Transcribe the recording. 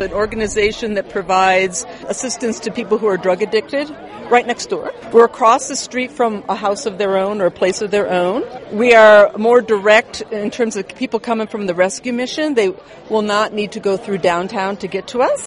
an organization that provides assistance to people who are drug addicted right next door. We're across the street from a house of their own or a place of their own. We are more direct in terms of people coming from the rescue mission. They will not need to go through downtown to get to us.